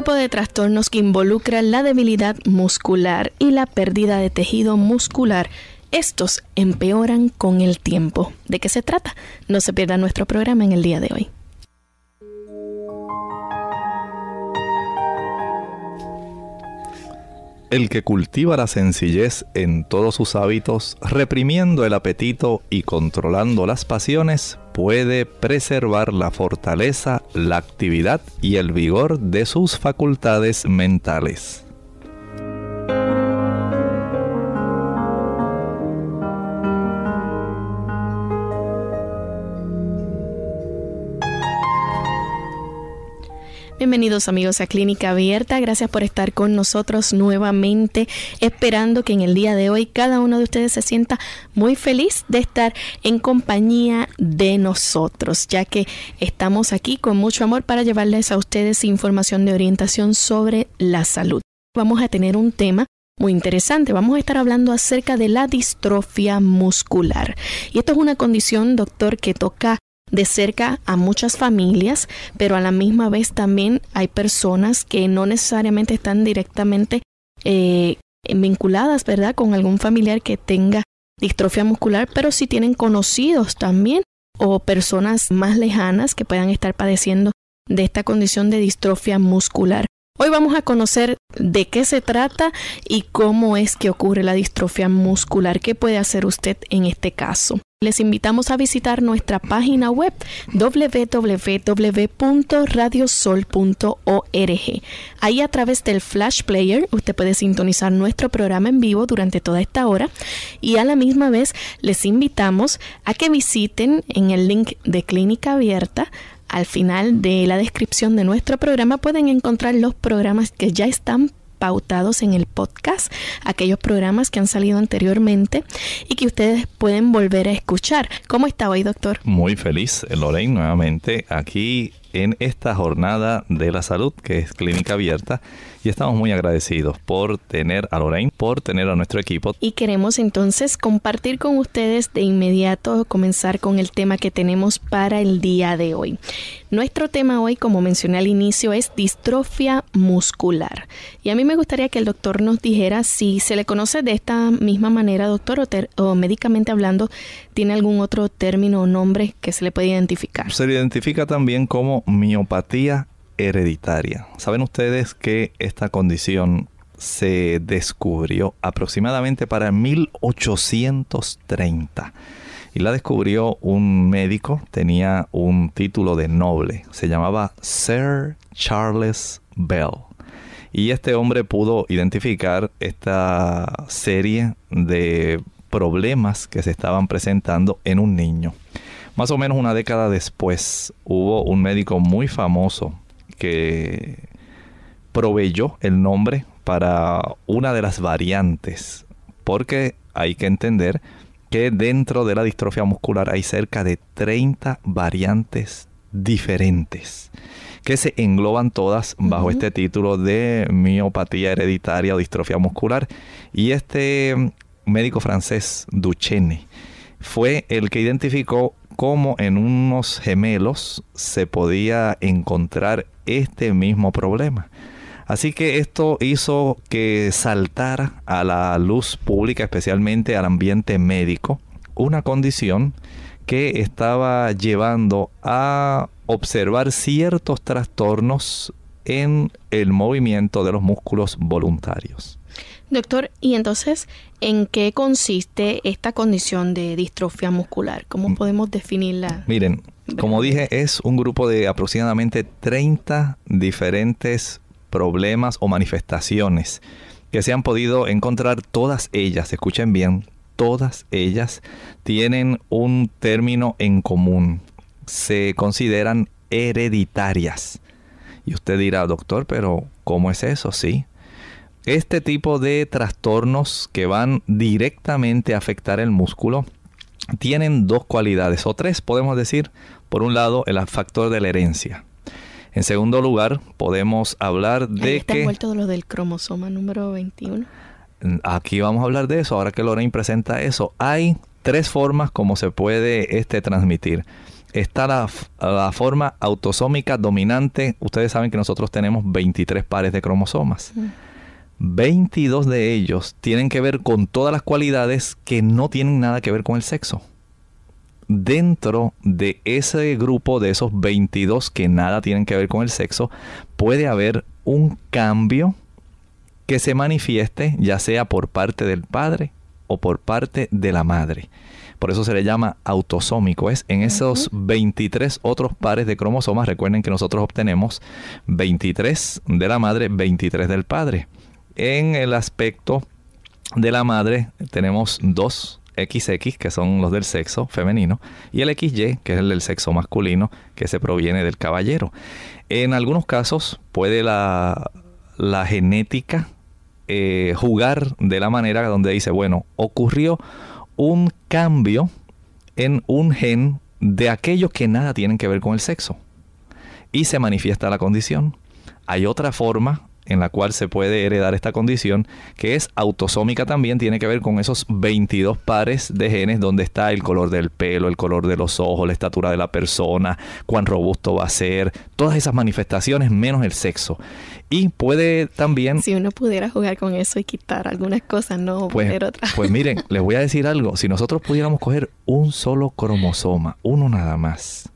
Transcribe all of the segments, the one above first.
Grupo de trastornos que involucran la debilidad muscular y la pérdida de tejido muscular. Estos empeoran con el tiempo. ¿De qué se trata? No se pierda nuestro programa en el día de hoy. El que cultiva la sencillez en todos sus hábitos, reprimiendo el apetito y controlando las pasiones, puede preservar la fortaleza, la actividad y el vigor de sus facultades mentales. Bienvenidos amigos a Clínica Abierta, gracias por estar con nosotros nuevamente, esperando que en el día de hoy cada uno de ustedes se sienta muy feliz de estar en compañía de nosotros, ya que estamos aquí con mucho amor para llevarles a ustedes información de orientación sobre la salud. Vamos a tener un tema muy interesante. Vamos a estar hablando acerca de la distrofia muscular. Y esto es una condición, doctor, que toca de cerca a muchas familias, pero a la misma vez también hay personas que no necesariamente están directamente eh, vinculadas, ¿verdad?, con algún familiar que tenga distrofia muscular, pero sí tienen conocidos también o personas más lejanas que puedan estar padeciendo de esta condición de distrofia muscular. Hoy vamos a conocer de qué se trata y cómo es que ocurre la distrofia muscular. ¿Qué puede hacer usted en este caso? Les invitamos a visitar nuestra página web www.radiosol.org. Ahí a través del Flash Player usted puede sintonizar nuestro programa en vivo durante toda esta hora y a la misma vez les invitamos a que visiten en el link de Clínica Abierta al final de la descripción de nuestro programa pueden encontrar los programas que ya están pautados en el podcast, aquellos programas que han salido anteriormente y que ustedes pueden volver a escuchar. ¿Cómo está hoy, doctor? Muy feliz, Lorraine, nuevamente aquí en esta jornada de la salud que es Clínica Abierta y estamos muy agradecidos por tener a Lorraine, por tener a nuestro equipo. Y queremos entonces compartir con ustedes de inmediato, comenzar con el tema que tenemos para el día de hoy. Nuestro tema hoy, como mencioné al inicio, es distrofia muscular. Y a mí me gustaría que el doctor nos dijera si se le conoce de esta misma manera, doctor, o, o médicamente hablando, tiene algún otro término o nombre que se le puede identificar. Se le identifica también como miopatía hereditaria. Saben ustedes que esta condición se descubrió aproximadamente para 1830 y la descubrió un médico, tenía un título de noble, se llamaba Sir Charles Bell. Y este hombre pudo identificar esta serie de problemas que se estaban presentando en un niño. Más o menos una década después hubo un médico muy famoso que proveyó el nombre para una de las variantes, porque hay que entender que dentro de la distrofia muscular hay cerca de 30 variantes diferentes que se engloban todas bajo este título de miopatía hereditaria o distrofia muscular. Y este médico francés, Duchenne, fue el que identificó cómo en unos gemelos se podía encontrar este mismo problema. Así que esto hizo que saltara a la luz pública, especialmente al ambiente médico, una condición que estaba llevando a observar ciertos trastornos en el movimiento de los músculos voluntarios. Doctor, ¿y entonces en qué consiste esta condición de distrofia muscular? ¿Cómo mm. podemos definirla? Miren, como dije, es un grupo de aproximadamente 30 diferentes problemas o manifestaciones que se han podido encontrar todas ellas, escuchen bien, todas ellas tienen un término en común. Se consideran hereditarias. Y usted dirá, doctor, pero ¿cómo es eso? Sí. Este tipo de trastornos que van directamente a afectar el músculo tienen dos cualidades, o tres podemos decir. Por un lado, el factor de la herencia. En segundo lugar, podemos hablar de Ahí está envuelto lo del cromosoma número 21. Aquí vamos a hablar de eso, ahora que Lorraine presenta eso. Hay tres formas como se puede este transmitir. Está la, la, forma autosómica dominante. Ustedes saben que nosotros tenemos 23 pares de cromosomas. 22 de ellos tienen que ver con todas las cualidades que no tienen nada que ver con el sexo dentro de ese grupo de esos 22 que nada tienen que ver con el sexo, puede haber un cambio que se manifieste ya sea por parte del padre o por parte de la madre. Por eso se le llama autosómico. Es en esos 23 otros pares de cromosomas. Recuerden que nosotros obtenemos 23 de la madre, 23 del padre. En el aspecto de la madre tenemos dos XX, que son los del sexo femenino, y el XY, que es el del sexo masculino, que se proviene del caballero. En algunos casos puede la, genética eh, jugar de la manera donde dice, bueno, ocurrió un cambio en un gen de aquellos que nada tienen que ver con el sexo. Y se manifiesta la condición. Hay otra forma en la cual se puede heredar esta condición, que es autosómica también, tiene que ver con esos 22 pares de genes donde está el color del pelo, el color de los ojos, la estatura de la persona, cuán robusto va a ser, todas esas manifestaciones menos el sexo. Y puede también... Si uno pudiera jugar con eso y quitar algunas cosas, no pues, poner otras. Pues miren, les voy a decir algo, si nosotros pudiéramos coger un solo cromosoma, uno nada más,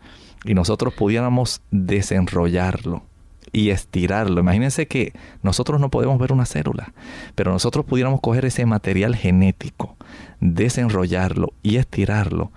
y nosotros pudiéramos desenrollarlo, y estirarlo. Imagínense que nosotros no podemos ver una célula, pero nosotros pudiéramos coger ese material genético, desenrollarlo y estirarlo.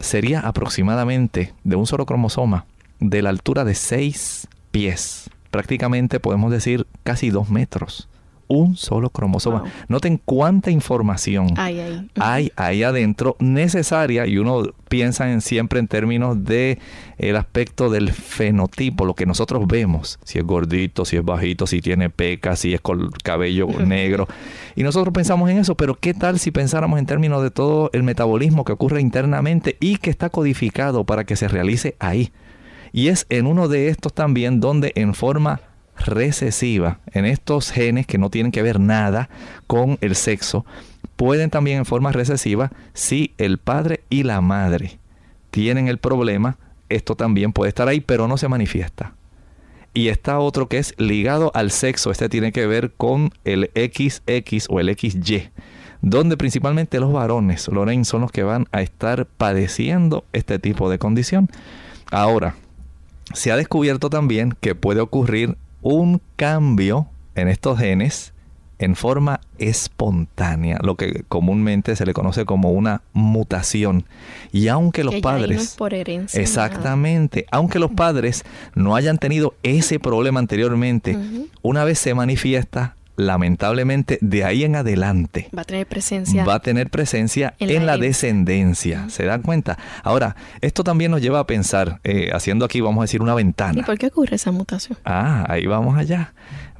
Sería aproximadamente de un solo cromosoma de la altura de 6 pies. Prácticamente podemos decir casi 2 metros un solo cromosoma. Noten cuánta información hay ahí adentro necesaria y uno piensa en, siempre en términos de el aspecto del fenotipo, lo que nosotros vemos, si es gordito, si es bajito, si tiene pecas, si es con cabello negro. Y nosotros pensamos en eso, pero ¿qué tal si pensáramos en términos de todo el metabolismo que ocurre internamente y que está codificado para que se realice ahí? Y es en uno de estos también donde en forma recesiva en estos genes que no tienen que ver nada con el sexo, pueden también en forma recesiva si el padre y la madre tienen el problema, esto también puede estar ahí, pero no se manifiesta. Y está otro que es ligado al sexo, este tiene que ver con el XX o el XY, donde principalmente los varones, Lorraine, son los que van a estar padeciendo este tipo de condición. Ahora, se ha descubierto también que puede ocurrir un cambio en estos genes en forma espontánea, lo que comúnmente se le conoce como una mutación. Y aunque los padres... por herencia. Exactamente. Aunque los padres no hayan tenido ese problema anteriormente, una vez se manifiesta, lamentablemente de ahí en adelante va a tener presencia va a tener presencia en, la, descendencia se dan cuenta ahora esto también nos lleva a pensar eh, haciendo aquí vamos a decir una ventana. Y por qué ocurre esa mutación ah ahí vamos allá.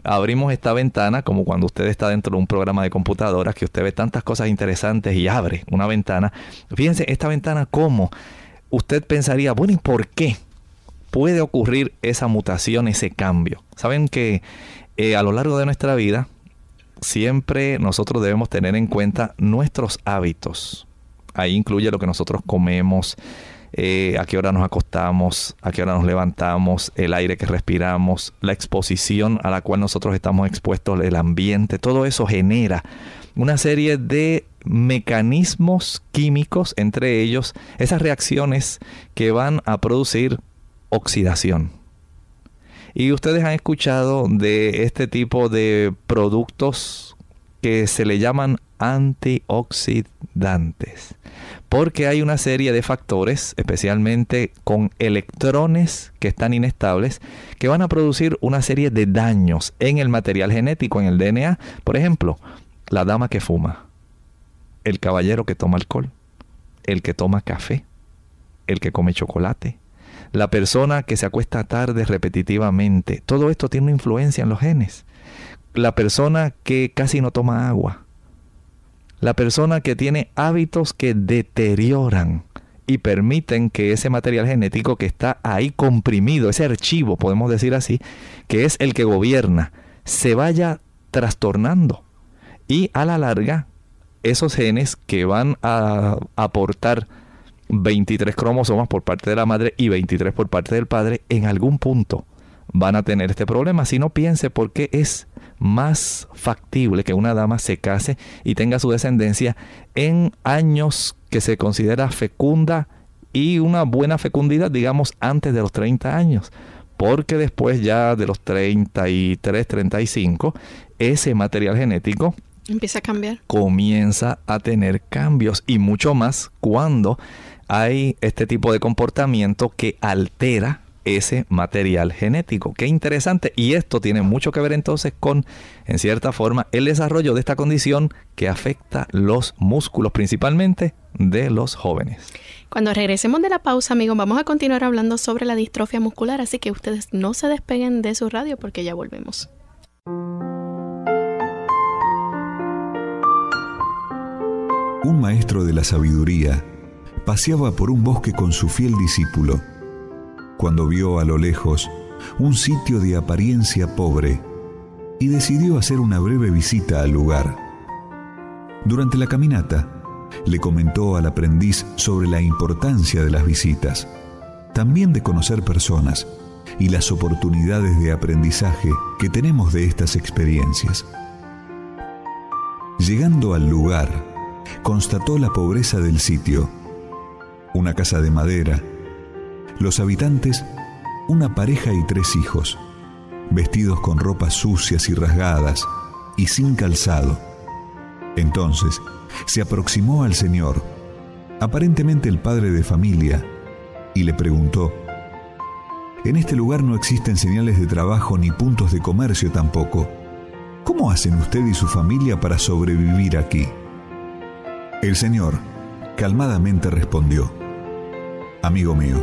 Abrimos esta ventana como cuando usted está dentro de un programa de computadoras que usted ve tantas cosas interesantes y abre una ventana. Fíjense esta ventana cómo usted pensaría bueno y por qué puede ocurrir esa mutación ese cambio saben que eh, a lo largo de nuestra vida, siempre nosotros debemos tener en cuenta nuestros hábitos. Ahí incluye lo que nosotros comemos, eh, a qué hora nos acostamos, a qué hora nos levantamos, el aire que respiramos, la exposición a la cual nosotros estamos expuestos, el ambiente, todo eso genera una serie de mecanismos químicos, entre ellos esas reacciones que van a producir oxidación. Y ustedes han escuchado de este tipo de productos que se le llaman antioxidantes. Porque hay una serie de factores, especialmente con electrones que están inestables, que van a producir una serie de daños en el material genético, en el DNA. Por ejemplo, la dama que fuma, el caballero que toma alcohol, el que toma café, el que come chocolate, la persona que se acuesta tarde repetitivamente. Todo esto tiene una influencia en los genes. La persona que casi no toma agua. La persona que tiene hábitos que deterioran y permiten que ese material genético que está ahí comprimido, ese archivo, podemos decir así, que es el que gobierna, se vaya trastornando. Y a la larga, esos genes que van a aportar 23 cromosomas por parte de la madre y 23 por parte del padre, en algún punto van a tener este problema. Si no piense por qué es más factible que una dama se case y tenga su descendencia en años que se considera fecunda y una buena fecundidad, digamos, antes de los 30 años. Porque después ya de los 33, 35, ese material genético empieza a cambiar. Comienza a tener cambios y mucho más cuando hay este tipo de comportamiento que altera ese material genético. Qué interesante. Y esto tiene mucho que ver entonces con, en cierta forma, el desarrollo de esta condición que afecta los músculos, principalmente de los jóvenes. Cuando regresemos de la pausa, amigos, vamos a continuar hablando sobre la distrofia muscular, así que ustedes no se despeguen de su radio porque ya volvemos. Un maestro de la sabiduría paseaba por un bosque con su fiel discípulo, cuando vio a lo lejos un sitio de apariencia pobre y decidió hacer una breve visita al lugar. Durante la caminata, le comentó al aprendiz sobre la importancia de las visitas, también de conocer personas y las oportunidades de aprendizaje que tenemos de estas experiencias. Llegando al lugar, constató la pobreza del sitio una casa de madera. Los habitantes, una pareja y tres hijos, vestidos con ropas sucias y rasgadas y sin calzado. Entonces se aproximó al Señor, aparentemente el padre de familia, y le preguntó, En este lugar no existen señales de trabajo ni puntos de comercio tampoco. ¿Cómo hacen usted y su familia para sobrevivir aquí? El Señor calmadamente respondió, Amigo mío,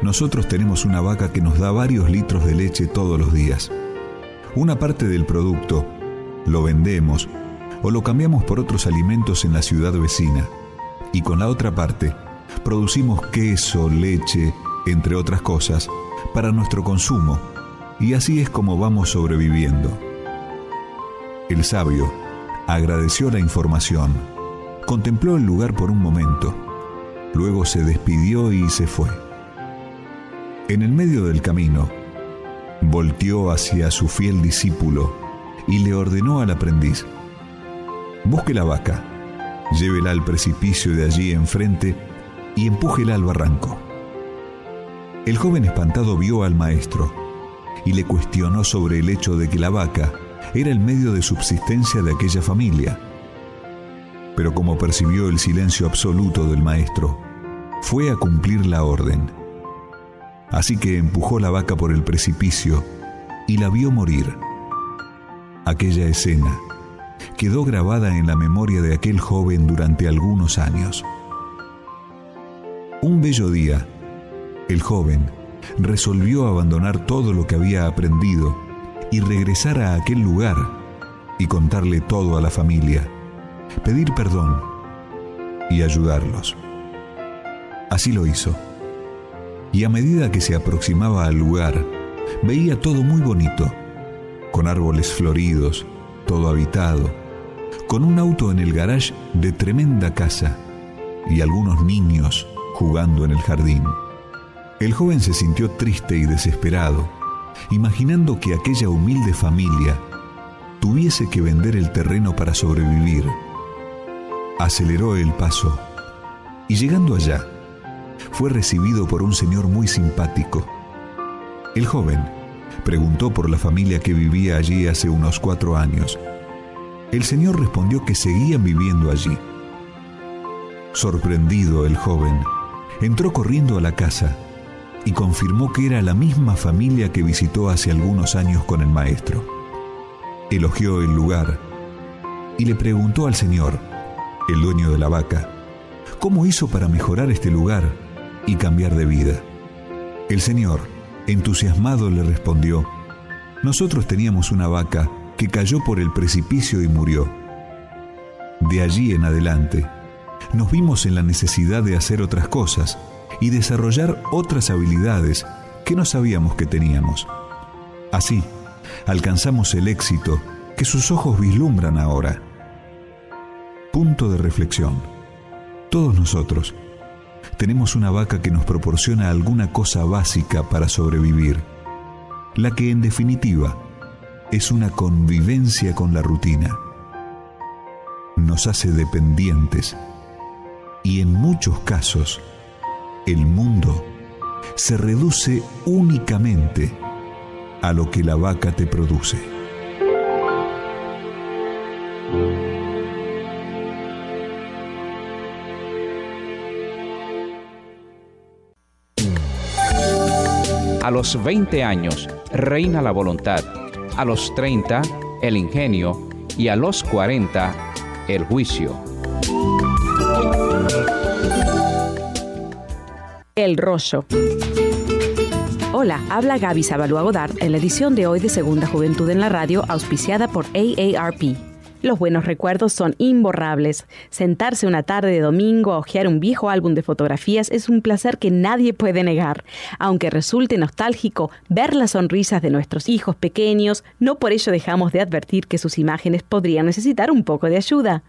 nosotros tenemos una vaca que nos da varios litros de leche todos los días. Una parte del producto lo vendemos o lo cambiamos por otros alimentos en la ciudad vecina y con la otra parte producimos queso, leche, entre otras cosas, para nuestro consumo y así es como vamos sobreviviendo. El sabio agradeció la información, contempló el lugar por un momento, Luego se despidió y se fue. En el medio del camino, volteó hacia su fiel discípulo y le ordenó al aprendiz, busque la vaca, llévela al precipicio de allí enfrente y empújela al barranco. El joven espantado vio al maestro y le cuestionó sobre el hecho de que la vaca era el medio de subsistencia de aquella familia. Pero como percibió el silencio absoluto del maestro, fue a cumplir la orden. Así que empujó la vaca por el precipicio y la vio morir. Aquella escena quedó grabada en la memoria de aquel joven durante algunos años. Un bello día, el joven resolvió abandonar todo lo que había aprendido y regresar a aquel lugar y contarle todo a la familia, pedir perdón y ayudarlos. Así lo hizo. Y a medida que se aproximaba al lugar, veía todo muy bonito, con árboles floridos, todo habitado, con un auto en el garage de tremenda casa y algunos niños jugando en el jardín. El joven se sintió triste y desesperado, imaginando que aquella humilde familia tuviese que vender el terreno para sobrevivir. Aceleró el paso y llegando allá, fue recibido por un señor muy simpático. El joven Preguntó por la familia que vivía allí hace unos cuatro años. El señor respondió que seguían viviendo allí. Sorprendido el joven, entró corriendo a la casa y confirmó que era la misma familia que visitó hace algunos años con el maestro. Elogió el lugar y le preguntó al señor, el dueño de la vaca, cómo hizo para mejorar este lugar y cambiar de vida. El señor, entusiasmado, le respondió, nosotros teníamos una vaca que cayó por el precipicio y murió. De allí en adelante, nos vimos en la necesidad de hacer otras cosas y desarrollar otras habilidades que no sabíamos que teníamos. Así, alcanzamos el éxito que sus ojos vislumbran ahora. Punto de reflexión. Todos nosotros tenemos una vaca que nos proporciona alguna cosa básica para sobrevivir, la que en definitiva es una convivencia con la rutina. Nos hace dependientes y en muchos casos el mundo se reduce únicamente a lo que la vaca te produce. A los 20 años reina la voluntad, a los 30 el ingenio y a los 40 el juicio. El rollo. Hola, habla Gaby Sabalua Godard en la edición de hoy de Segunda Juventud en la Radio, auspiciada por AARP. Los buenos recuerdos son imborrables. Sentarse una tarde de domingo a hojear un viejo álbum de fotografías es un placer que nadie puede negar. Aunque resulte nostálgico ver las sonrisas de nuestros hijos pequeños, no por ello dejamos de advertir que sus imágenes podrían necesitar un poco de ayuda.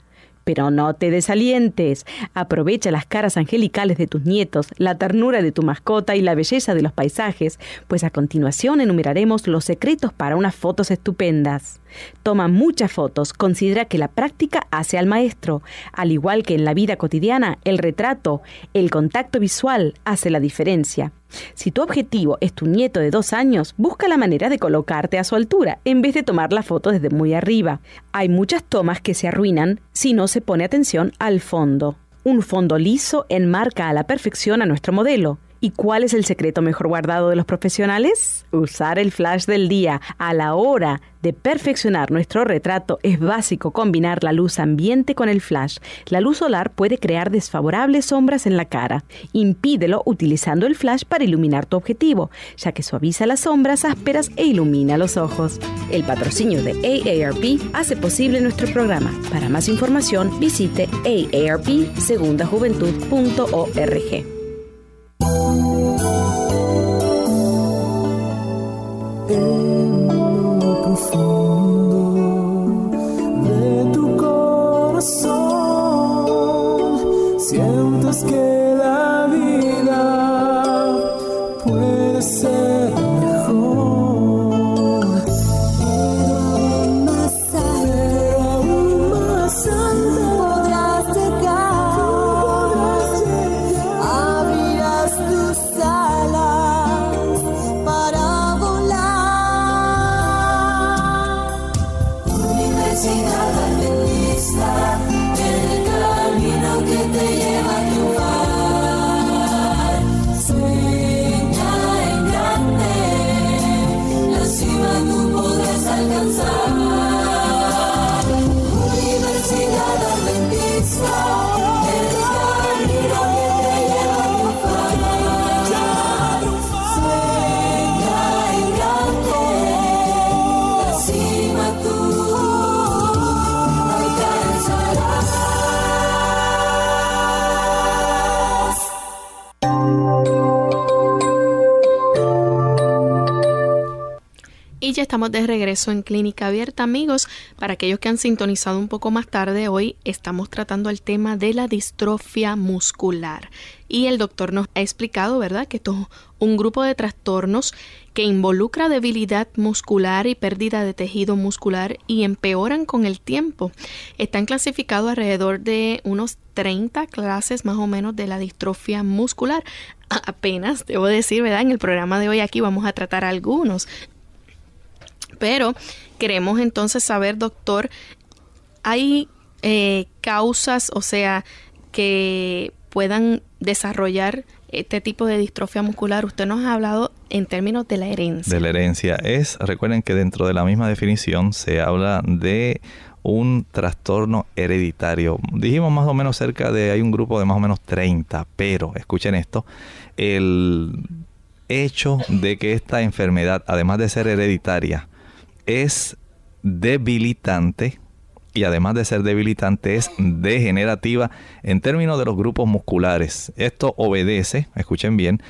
Pero no te desalientes. Aprovecha las caras angelicales de tus nietos, la ternura de tu mascota y la belleza de los paisajes, pues a continuación enumeraremos los secretos para unas fotos estupendas. Toma muchas fotos, considera que la práctica hace al maestro. Al igual que en la vida cotidiana, el retrato, el contacto visual hace la diferencia. Si tu objetivo es tu nieto de dos años, busca la manera de colocarte a su altura en vez de tomar la foto desde muy arriba. Hay muchas tomas que se arruinan si no se pone atención al fondo. Un fondo liso enmarca a la perfección a nuestro modelo. ¿Y cuál es el secreto mejor guardado de los profesionales? Usar el flash del día. A la hora de perfeccionar nuestro retrato es básico combinar la luz ambiente con el flash. La luz solar puede crear desfavorables sombras en la cara. Impídelo utilizando el flash para iluminar tu objetivo, ya que suaviza las sombras ásperas e ilumina los ojos. El patrocinio de AARP hace posible nuestro programa. Para más información visite aarpsegundajuventud.org. estamos de regreso en Clínica Abierta, amigos. Para aquellos que han sintonizado un poco más tarde, hoy estamos tratando el tema de la distrofia muscular. Y el doctor nos ha explicado, ¿verdad?, que esto es un grupo de trastornos que involucra debilidad muscular y pérdida de tejido muscular y empeoran con el tiempo. Están clasificados alrededor de unos 30 clases más o menos de la distrofia muscular. Apenas, debo decir, ¿verdad? En el programa de hoy aquí vamos a tratar algunos. Pero queremos entonces saber, doctor, ¿hay eh, causas, o sea, que puedan desarrollar este tipo de distrofia muscular? Usted nos ha hablado en términos de la herencia. De la herencia. Es, recuerden que dentro de la misma definición se habla de un trastorno hereditario. Dijimos más o menos cerca de, hay un grupo de más o menos 30, pero escuchen esto, el hecho de que esta enfermedad, además de ser hereditaria, es debilitante y además de ser debilitante es degenerativa en términos de los grupos musculares. Esto obedece, escuchen bien,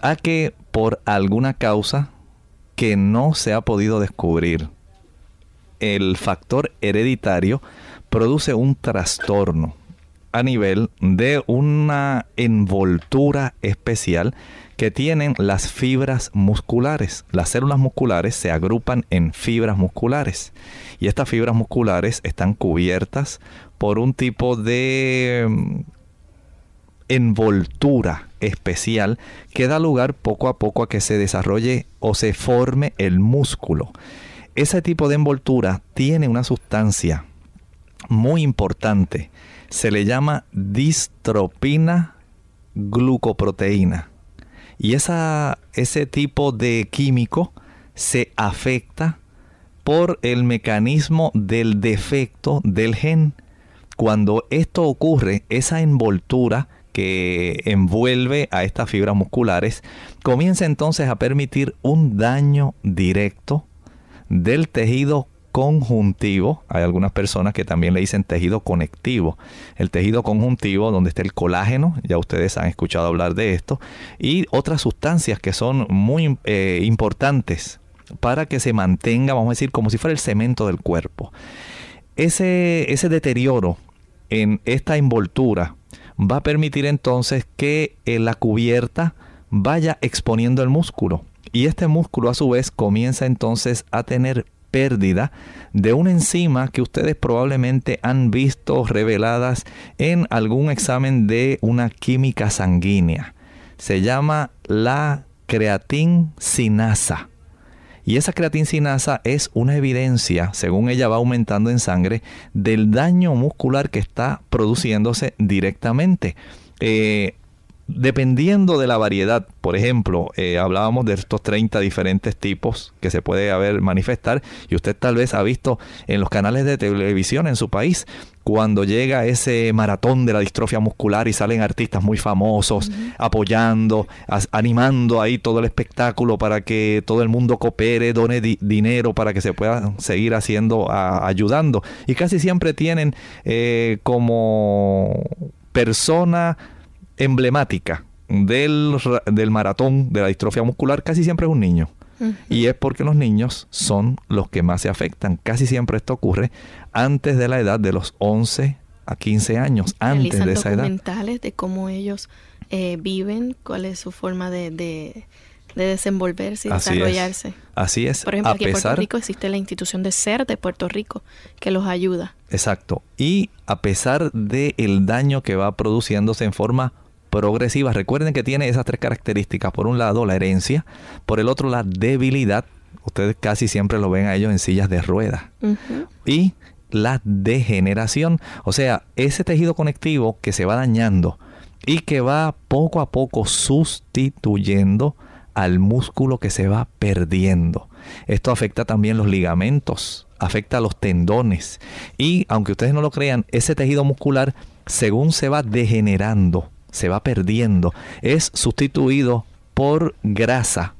a que por alguna causa que no se ha podido descubrir, el factor hereditario produce un trastorno a nivel de una envoltura especial que tienen las fibras musculares. Las células musculares se agrupan en fibras musculares y estas fibras musculares están cubiertas por un tipo de mm, envoltura especial que da lugar poco a poco a que se desarrolle o se forme el músculo. Ese tipo de envoltura tiene una sustancia muy importante. Se le llama distropina glucoproteína. Y ese tipo de químico se afecta por el mecanismo del defecto del gen. Cuando esto ocurre, esa envoltura que envuelve a estas fibras musculares comienza entonces a permitir un daño directo del tejido conjuntivo. Hay algunas personas que también le dicen tejido conectivo. El tejido conjuntivo, donde está el colágeno, ya ustedes han escuchado hablar de esto, y otras sustancias que son muy eh, importantes para que se mantenga, vamos a decir, como si fuera el cemento del cuerpo. Ese, ese deterioro en esta envoltura va a permitir entonces que en la cubierta vaya exponiendo el músculo. Y este músculo a su vez comienza entonces a tener pérdida de una enzima que ustedes probablemente han visto reveladas en algún examen de una química sanguínea. Se llama la creatinsinasa. Y esa creatinsinasa es una evidencia, según ella va aumentando en sangre, del daño muscular que está produciéndose directamente. Eh, dependiendo de la variedad, por ejemplo, eh, hablábamos de estos 30 diferentes tipos que se puede haber manifestar y usted tal vez ha visto en los canales de televisión en su país cuando llega ese maratón de la distrofia muscular y salen artistas muy famosos apoyando, animando ahí todo el espectáculo para que todo el mundo coopere, done dinero para que se pueda seguir haciendo, ayudando. Y casi siempre tienen eh, como persona emblemática del, del, maratón de la distrofia muscular casi siempre es un niño. Y es porque los niños son los que más se afectan. Casi siempre esto ocurre antes de la edad de los 11 a 15 años, antes de esa edad. documentales de cómo ellos eh, viven, cuál es su forma de, de, desenvolverse y desarrollarse. Así es. Por ejemplo, aquí en Puerto Rico existe la institución de ser de Puerto Rico que los ayuda. Exacto. Y a pesar del el daño que va produciéndose en forma progresiva. Recuerden que tiene esas tres características. Por un lado, la herencia. Por el otro, la debilidad. Ustedes casi siempre lo ven a ellos en sillas de ruedas. Y la degeneración. O sea, ese tejido conectivo que se va dañando y que va poco a poco sustituyendo al músculo que se va perdiendo. Esto afecta también los ligamentos, afecta a los tendones. Y aunque ustedes no lo crean, ese tejido muscular, según se va degenerando, se va perdiendo, es sustituido por grasa.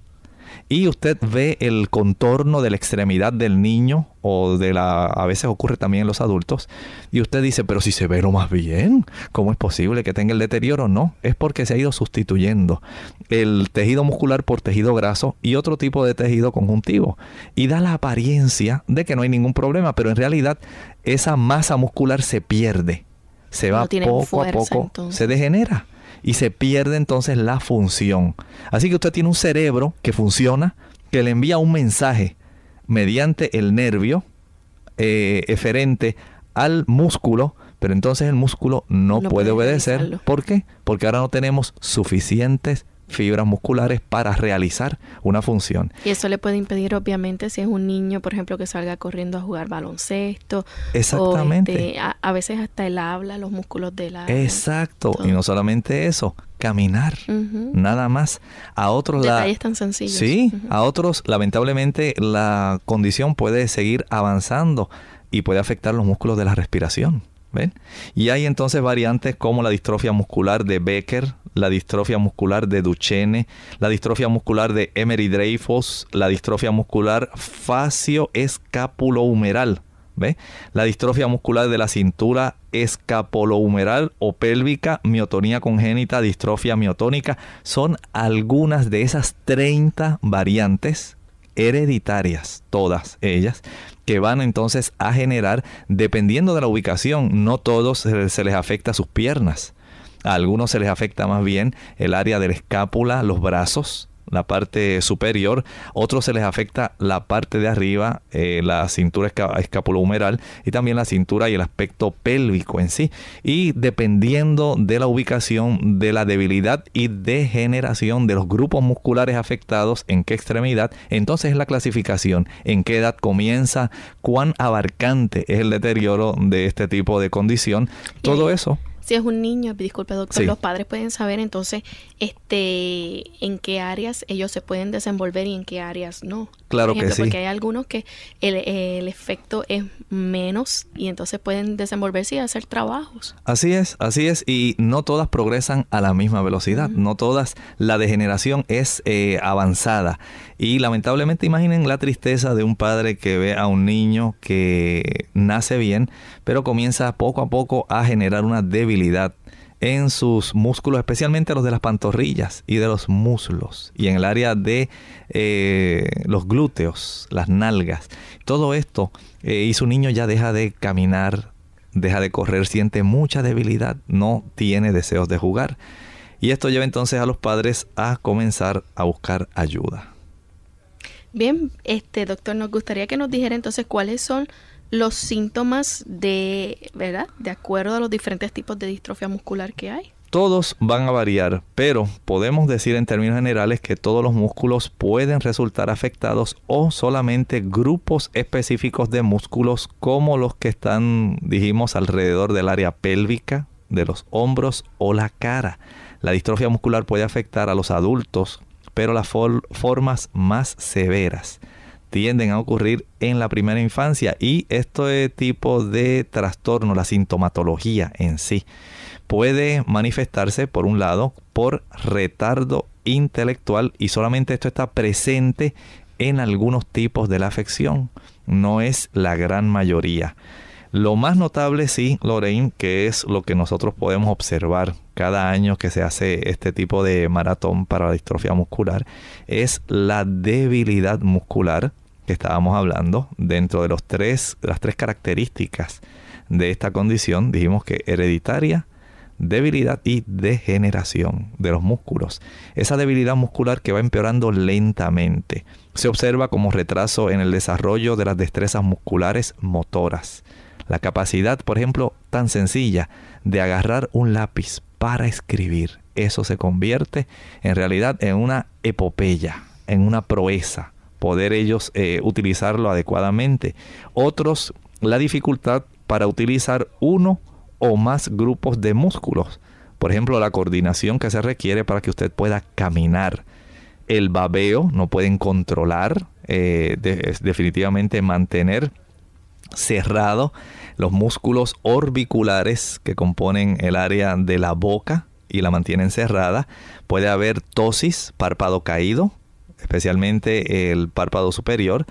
Y usted ve el contorno de la extremidad del niño o de la a veces ocurre también en los adultos y usted dice, "Pero si se ve lo más bien, ¿cómo es posible que tenga el deterioro?" No, es porque se ha ido sustituyendo el tejido muscular por tejido graso y otro tipo de tejido conjuntivo y da la apariencia de que no hay ningún problema, pero en realidad esa masa muscular se pierde se va poco a poco, se degenera y se pierde entonces la función. Así que usted tiene un cerebro que funciona, que le envía un mensaje mediante el nervio eh, eferente al músculo, pero entonces el músculo no, puede, obedecer. ¿Por qué? Porque ahora no tenemos suficientes fibras musculares para realizar una función. Y eso le puede impedir, obviamente, si es un niño, por ejemplo, que salga corriendo a jugar baloncesto. Exactamente. O este, a, a, veces hasta el habla, los músculos del habla. Exacto. Todo. Y no solamente eso, caminar. Uh -huh. Nada más. A otros Detalles la... tan sencillos. Sí, uh -huh. a otros, lamentablemente, la condición puede seguir avanzando y puede afectar los músculos de la respiración. Y hay entonces variantes como la distrofia muscular de Becker, la distrofia muscular de Duchenne, la distrofia muscular de Emery Dreyfus, la distrofia muscular facio-escapulohumeral, ¿ve? La distrofia muscular de la cintura escapolohumeral o pélvica, miotonía congénita, distrofia miotónica, son algunas de esas 30 variantes hereditarias, todas ellas, que van entonces a generar, dependiendo de la ubicación, no todos se les afecta sus piernas. A algunos se les afecta más bien el área de la escápula, los brazos, la parte superior. Otros se les afecta la parte de arriba, eh, la cintura escapulohumeral y también la cintura y el aspecto pélvico en sí. Y dependiendo de la ubicación, de la debilidad y degeneración de los grupos musculares afectados, en qué extremidad, entonces es la clasificación, en qué edad comienza, cuán abarcante es el deterioro de este tipo de condición. Todo eso si es un niño, disculpe doctor, sí. los padres pueden saber entonces este en qué áreas ellos se pueden desenvolver y en qué áreas no. Claro ejemplo, que sí. Porque hay algunos que el, el, efecto es menos y entonces pueden desenvolverse y hacer trabajos. Así es, así es. Y no todas progresan a la misma velocidad. Uh -huh. No todas, la degeneración es eh, avanzada. Y lamentablemente imaginen la tristeza de un padre que ve a un niño que nace bien, pero comienza poco a poco a generar una debilidad en sus músculos, especialmente los de las pantorrillas y de los muslos, y en el área de eh, los glúteos, las nalgas. Todo esto, eh, y su niño ya deja de caminar, deja de correr, siente mucha debilidad, no tiene deseos de jugar. Y esto lleva entonces a los padres a comenzar a buscar ayuda. Bien, este doctor, nos gustaría que nos dijera entonces cuáles son los síntomas de, ¿verdad? De acuerdo a los diferentes tipos de distrofia muscular que hay. Todos van a variar, pero podemos decir en términos generales que todos los músculos pueden resultar afectados o solamente grupos específicos de músculos como los que están, dijimos, alrededor del área pélvica, de los hombros o la cara. La distrofia muscular puede afectar a los adultos, pero las for formas más severas tienden a ocurrir en la primera infancia y este tipo de trastorno, la sintomatología en sí, puede manifestarse por un lado por retardo intelectual y solamente esto está presente en algunos tipos de la afección, no es la gran mayoría. Lo más notable sí, Lorraine, que es lo que nosotros podemos observar cada año que se hace este tipo de maratón para la distrofia muscular, es la debilidad muscular que estábamos hablando dentro de los tres, las tres características de esta condición. Dijimos que hereditaria, debilidad y degeneración de los músculos. Esa debilidad muscular que va empeorando lentamente. Se observa como retraso en el desarrollo de las destrezas musculares motoras. La capacidad, por ejemplo, tan sencilla de agarrar un lápiz para escribir. Eso se convierte en realidad en una epopeya, en una proeza. Poder ellos eh, utilizarlo adecuadamente. Otros, la dificultad para utilizar uno o más grupos de músculos. Por ejemplo, la coordinación que se requiere para que usted pueda caminar. El babeo, no pueden controlar, eh, de, definitivamente mantener cerrado los músculos orbiculares que componen el área de la boca y la mantienen cerrada. Puede haber tosis, párpado caído, especialmente el párpado superior.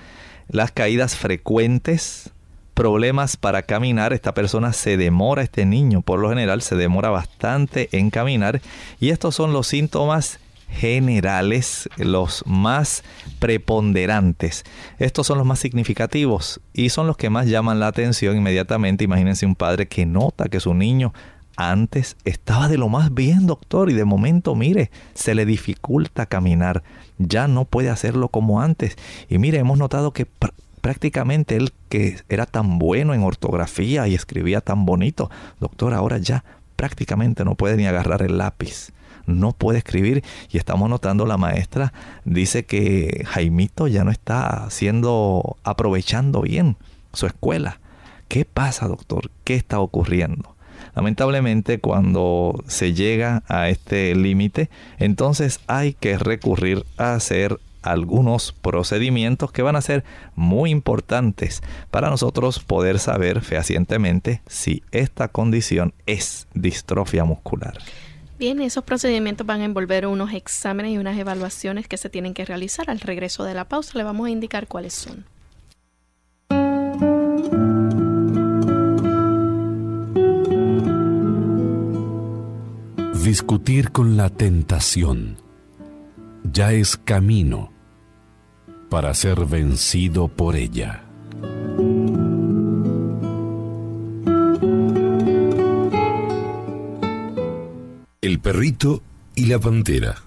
Las caídas frecuentes, problemas para caminar. Esta persona se demora, este niño por lo general se demora bastante en caminar. Y estos son los síntomas generales, los más preponderantes. Estos son los más significativos y son los que más llaman la atención inmediatamente. Imagínense un padre que nota que su niño antes estaba de lo más bien, doctor, y de momento, mire, se le dificulta caminar. Ya no puede hacerlo como antes. Y mire, hemos notado que pr prácticamente él que era tan bueno en ortografía y escribía tan bonito, doctor, ahora ya prácticamente no puede ni agarrar el lápiz no puede escribir y estamos notando la maestra dice que Jaimito ya no está haciendo aprovechando bien su escuela. ¿Qué pasa, doctor? ¿Qué está ocurriendo? Lamentablemente cuando se llega a este límite, entonces hay que recurrir a hacer algunos procedimientos que van a ser muy importantes para nosotros poder saber fehacientemente si esta condición es distrofia muscular. Bien, esos procedimientos van a envolver unos exámenes y unas evaluaciones que se tienen que realizar. Al regreso de la pausa le vamos a indicar cuáles son. Discutir con la tentación ya es camino para ser vencido por ella. El perrito y la pantera.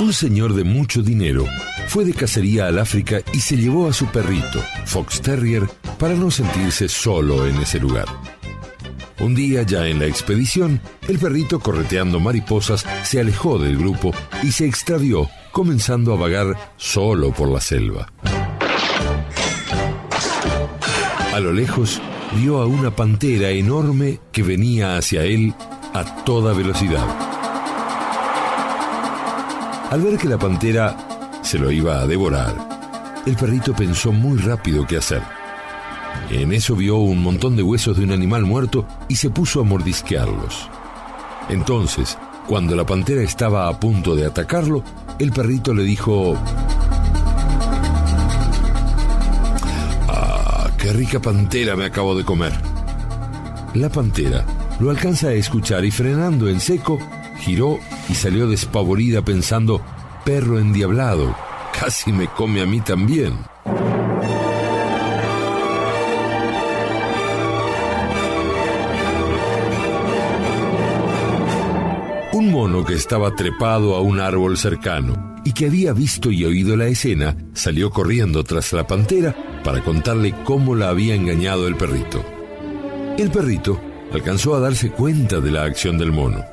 Un señor de mucho dinero fue de cacería al África y se llevó a su perrito, Fox Terrier, para no sentirse solo en ese lugar. Un día ya en la expedición, el perrito correteando mariposas se alejó del grupo y se extravió, comenzando a vagar solo por la selva. A lo lejos, vio a una pantera enorme que venía hacia él a toda velocidad. Al ver que la pantera se lo iba a devorar, el perrito pensó muy rápido qué hacer. En eso vio un montón de huesos de un animal muerto y se puso a mordisquearlos. Entonces, cuando la pantera estaba a punto de atacarlo, el perrito le dijo... rica pantera me acabo de comer! La pantera lo alcanza a escuchar y frenando en seco, giró y salió despavorida pensando, perro endiablado, casi me come a mí también. Un mono que estaba trepado a un árbol cercano y que había visto y oído la escena salió corriendo tras la pantera para contarle cómo la había engañado el perrito. El perrito alcanzó a darse cuenta de la acción del mono.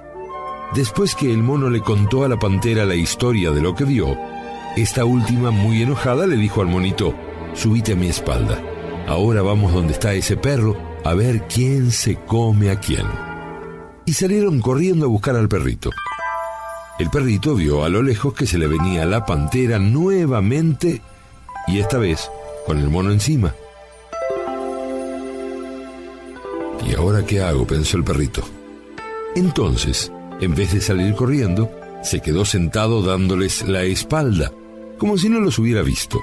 Después que el mono le contó a la pantera la historia de lo que vio, esta última, muy enojada, le dijo al monito, subite a mi espalda. Ahora vamos donde está ese perro a ver quién se come a quién y salieron corriendo a buscar al perrito. El perrito vio a lo lejos que se le venía la pantera nuevamente y esta vez con el mono encima. ¿Y ahora qué hago? pensó el perrito. Entonces, en vez de salir corriendo, se quedó sentado dándoles la espalda, como si no los hubiera visto.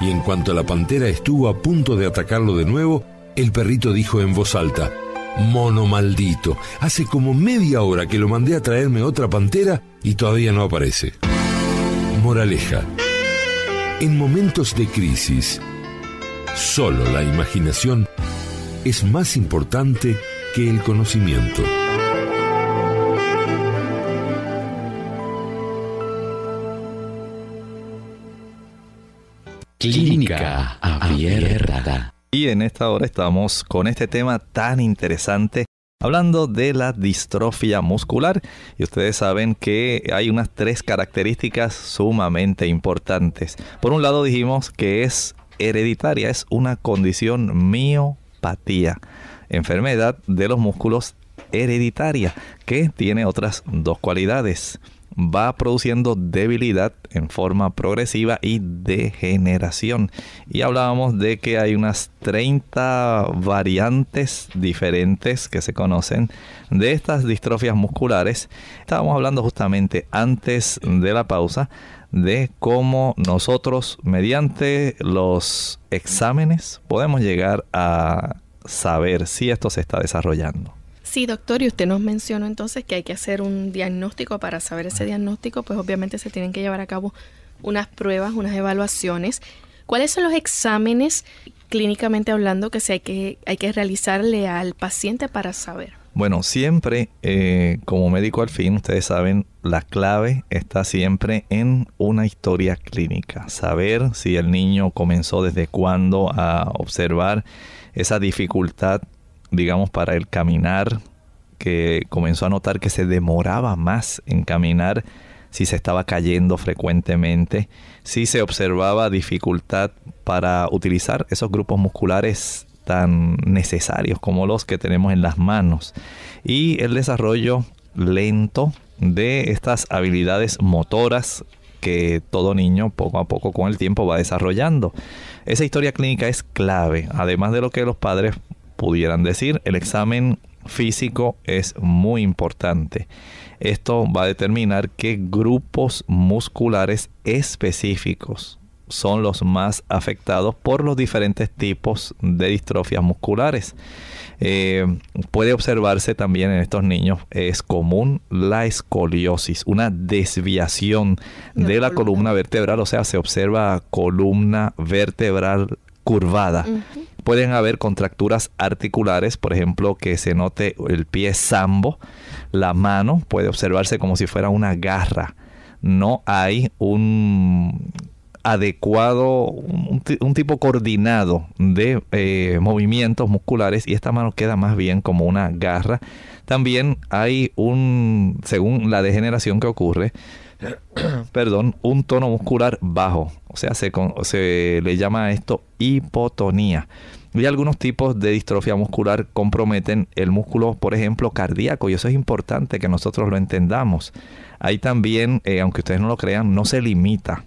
Y en cuanto la pantera estuvo a punto de atacarlo de nuevo, el perrito dijo en voz alta, Mono maldito, hace como media hora que lo mandé a traerme otra pantera y todavía no aparece. Moraleja. En momentos de crisis, solo la imaginación es más importante que el conocimiento. Clínica abierta. Y en esta hora estamos con este tema tan interesante, hablando de la distrofia muscular. Y ustedes saben que hay unas tres características sumamente importantes. Por un lado dijimos que es hereditaria, es una condición miopatía, enfermedad de los músculos hereditaria, que tiene otras dos cualidades va produciendo debilidad en forma progresiva y degeneración. Y hablábamos de que hay unas 30 variantes diferentes que se conocen de estas distrofias musculares. Estábamos hablando justamente antes de la pausa de cómo nosotros mediante los exámenes podemos llegar a saber si esto se está desarrollando. Sí, doctor, y usted nos mencionó entonces que hay que hacer un diagnóstico. Para saber ese diagnóstico, pues obviamente se tienen que llevar a cabo unas pruebas, unas evaluaciones. ¿Cuáles son los exámenes, clínicamente hablando, que, se hay, que hay que realizarle al paciente para saber? Bueno, siempre eh, como médico al fin, ustedes saben, la clave está siempre en una historia clínica. Saber si el niño comenzó desde cuándo a observar esa dificultad digamos, para el caminar, que comenzó a notar que se demoraba más en caminar, si se estaba cayendo frecuentemente, si se observaba dificultad para utilizar esos grupos musculares tan necesarios como los que tenemos en las manos y el desarrollo lento de estas habilidades motoras que todo niño poco a poco con el tiempo va desarrollando. Esa historia clínica es clave, además de lo que los padres pudieran decir, el examen físico es muy importante. Esto va a determinar qué grupos musculares específicos son los más afectados por los diferentes tipos de distrofias musculares. Eh, puede observarse también en estos niños, es común la escoliosis, una desviación de la columna vertebral, o sea, se observa columna vertebral curvada. Pueden haber contracturas articulares, por ejemplo, que se note el pie sambo, la mano puede observarse como si fuera una garra. No hay un adecuado, un, tipo coordinado de eh, movimientos musculares y esta mano queda más bien como una garra. También hay un, según la degeneración que ocurre, perdón, un tono muscular bajo. O sea, se, le llama a esto hipotonía. Y algunos tipos de distrofia muscular comprometen el músculo, por ejemplo, cardíaco, y eso es importante que nosotros lo entendamos. Hay también, eh, aunque ustedes no lo crean, no se limita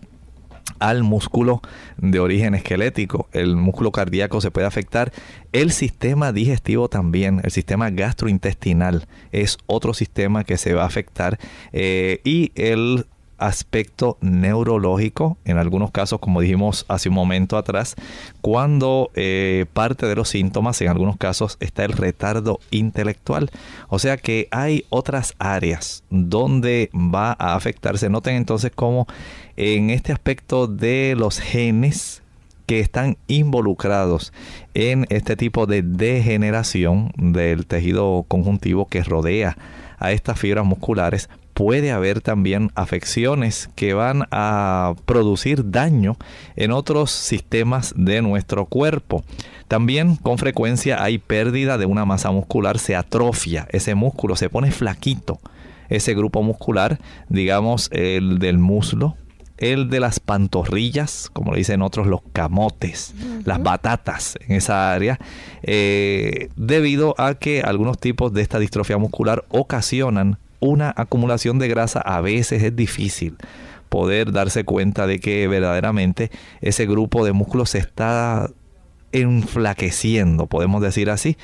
al músculo de origen esquelético. El músculo cardíaco se puede afectar. El sistema digestivo también, el sistema gastrointestinal es otro sistema que se va a afectar. Eh, y el aspecto neurológico, en algunos casos, como dijimos hace un momento atrás, cuando eh, parte de los síntomas, en algunos casos, está el retardo intelectual. O sea que hay otras áreas donde va a afectarse. Noten entonces cómo en este aspecto de los genes que están involucrados en este tipo de degeneración del tejido conjuntivo que rodea a estas fibras musculares, puede haber también afecciones que van a producir daño en otros sistemas de nuestro cuerpo. También con frecuencia hay pérdida de una masa muscular, se atrofia ese músculo, se pone flaquito. Ese grupo muscular, digamos el del muslo, el de las pantorrillas, como le dicen otros, los camotes, las batatas en esa área, eh, debido a que algunos tipos de esta distrofia muscular ocasionan una acumulación de grasa a veces es difícil poder darse cuenta de que verdaderamente ese grupo de músculos se está enflaqueciendo, podemos decir así.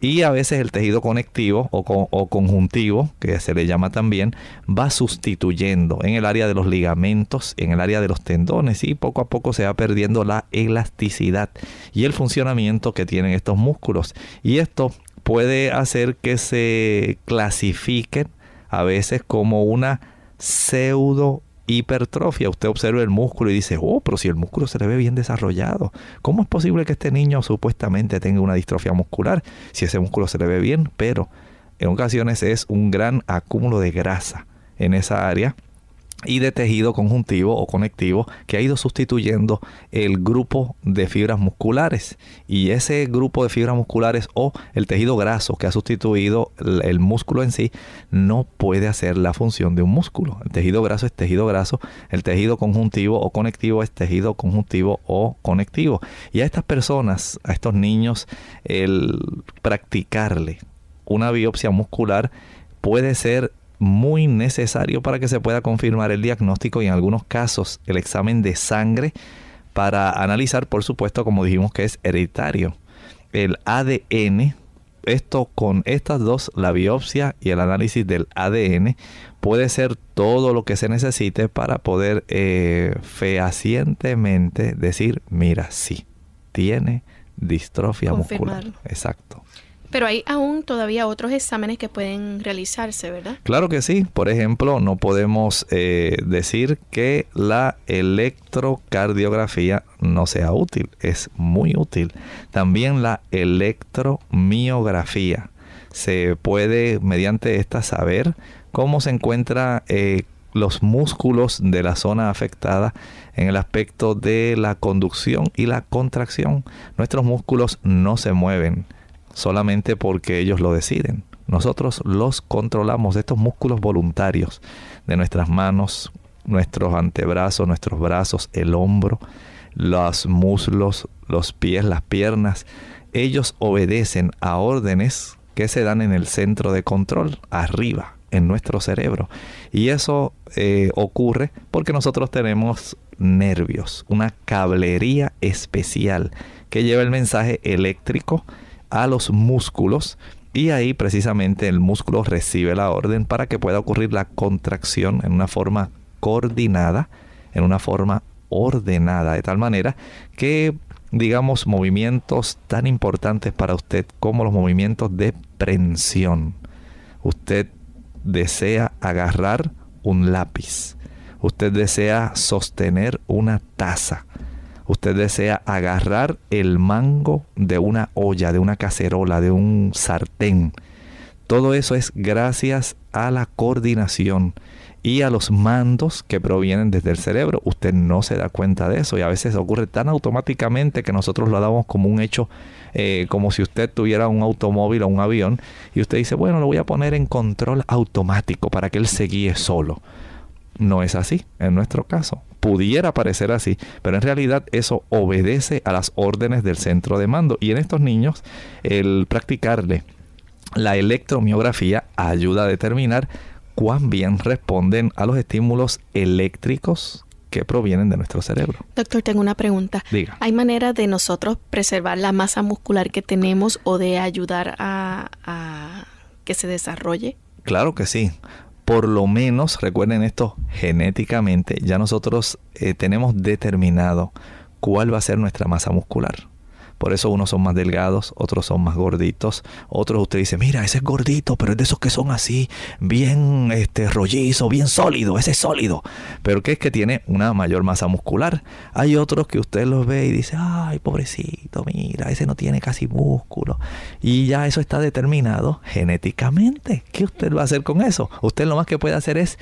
Y a veces el tejido conectivo o, conjuntivo, que se le llama también, va sustituyendo en el área de los ligamentos, en el área de los tendones y poco a poco se va perdiendo la elasticidad y el funcionamiento que tienen estos músculos. Y esto puede hacer que se clasifiquen a veces como una pseudo hipertrofia. Usted observa el músculo y dice, oh, pero si el músculo se le ve bien desarrollado, ¿cómo es posible que este niño supuestamente tenga una distrofia muscular si ese músculo se le ve bien? Pero en ocasiones es un gran acúmulo de grasa en esa área y de tejido conjuntivo o conectivo que ha ido sustituyendo el grupo de fibras musculares. Y ese grupo de fibras musculares o el tejido graso que ha sustituido el, músculo en sí no puede hacer la función de un músculo. El tejido graso es tejido graso el tejido conjuntivo o conectivo es tejido conjuntivo o conectivo. Y a estas personas a estos niños el practicarle una biopsia muscular puede ser muy necesario para que se pueda confirmar el diagnóstico y en algunos casos el examen de sangre para analizar, por supuesto, como dijimos que es hereditario, el ADN. Esto con estas dos, la biopsia y el análisis del ADN, puede ser todo lo que se necesite para poder eh, fehacientemente decir, mira, sí, tiene distrofia muscular. Exacto. Pero hay aún todavía otros exámenes que pueden realizarse, ¿verdad? Claro que sí. Por ejemplo, no podemos eh, decir que la electrocardiografía no sea útil. Es muy útil. También la electromiografía. Se puede, mediante esta, saber cómo se encuentra eh, los músculos de la zona afectada en el aspecto de la conducción y la contracción. Nuestros músculos no se mueven solamente porque ellos lo deciden. Nosotros los controlamos, estos músculos voluntarios de nuestras manos, nuestros antebrazos, nuestros brazos, el hombro, los muslos, los pies, las piernas. Ellos obedecen a órdenes que se dan en el centro de control, arriba, en nuestro cerebro. Y eso eh, ocurre porque nosotros tenemos nervios, una cablería especial que lleva el mensaje eléctrico a los músculos y ahí precisamente el músculo recibe la orden para que pueda ocurrir la contracción en una forma coordinada, en una forma ordenada, de tal manera que digamos movimientos tan importantes para usted como los movimientos de prensión. Usted desea agarrar un lápiz. Usted desea sostener una taza. Usted desea agarrar el mango de una olla, de una cacerola, de un sartén. Todo eso es gracias a la coordinación y a los mandos que provienen desde el cerebro. Usted no se da cuenta de eso y a veces ocurre tan automáticamente que nosotros lo damos como un hecho, eh, como si usted tuviera un automóvil o un avión y usted dice, bueno, lo voy a poner en control automático para que él se guíe solo. No es así en nuestro caso. Pudiera parecer así, pero en realidad eso obedece a las órdenes del centro de mando. Y en estos niños, el practicarle la electromiografía ayuda a determinar cuán bien responden a los estímulos eléctricos que provienen de nuestro cerebro. Doctor, tengo una pregunta. Diga. ¿Hay manera de nosotros preservar la masa muscular que tenemos o de ayudar a, a que se desarrolle? Claro que sí. Por lo menos, recuerden esto, genéticamente ya nosotros eh, tenemos determinado cuál va a ser nuestra masa muscular. Por eso unos son más delgados, otros son más gorditos. Otros usted dice, mira, ese es gordito, pero es de esos que son así, bien este, rollizo, bien sólido, ese es sólido. Pero que es que tiene una mayor masa muscular. Hay otros que usted los ve y dice, ay, pobrecito, mira, ese no tiene casi músculo. Y ya eso está determinado genéticamente. ¿Qué usted va a hacer con eso? Usted lo más que puede hacer es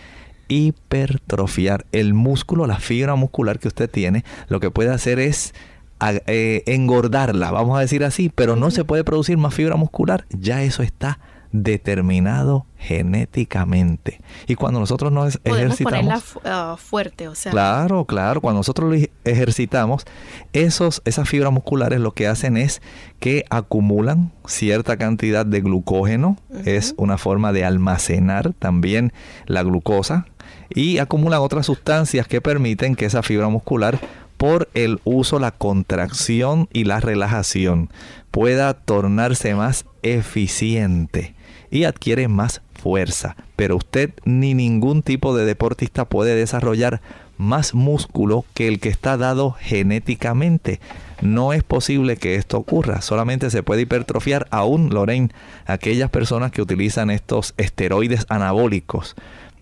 hipertrofiar el músculo, la fibra muscular que usted tiene. Lo que puede hacer es eh, engordarla, vamos a decir así, pero no se puede producir más fibra muscular, ya eso está determinado genéticamente. Y cuando nosotros nos Podemos ejercitamos... ponerla uh, fuerte, o sea... Claro, claro, cuando nosotros lo ejercitamos, esos, esas fibras musculares lo que hacen es que acumulan cierta cantidad de glucógeno, es una forma de almacenar también la glucosa, y acumulan otras sustancias que permiten que esa fibra muscular por el uso, la contracción y la relajación pueda tornarse más eficiente y adquiere más fuerza. Pero usted ni ningún tipo de deportista puede desarrollar más músculo que el que está dado genéticamente. No es posible que esto ocurra, solamente se puede hipertrofiar aún, Lorraine, aquellas personas que utilizan estos esteroides anabólicos.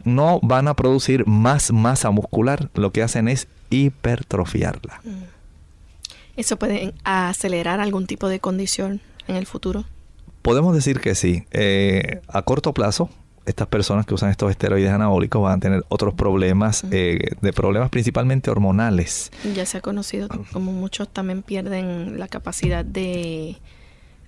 No van a producir más masa muscular, lo que hacen es hipertrofiarla. ¿Eso puede acelerar algún tipo de condición en el futuro? Podemos decir que sí. Eh, a corto plazo, estas personas que usan estos esteroides anabólicos van a tener otros problemas, eh, de problemas principalmente hormonales. Ya se ha conocido como muchos también pierden la capacidad de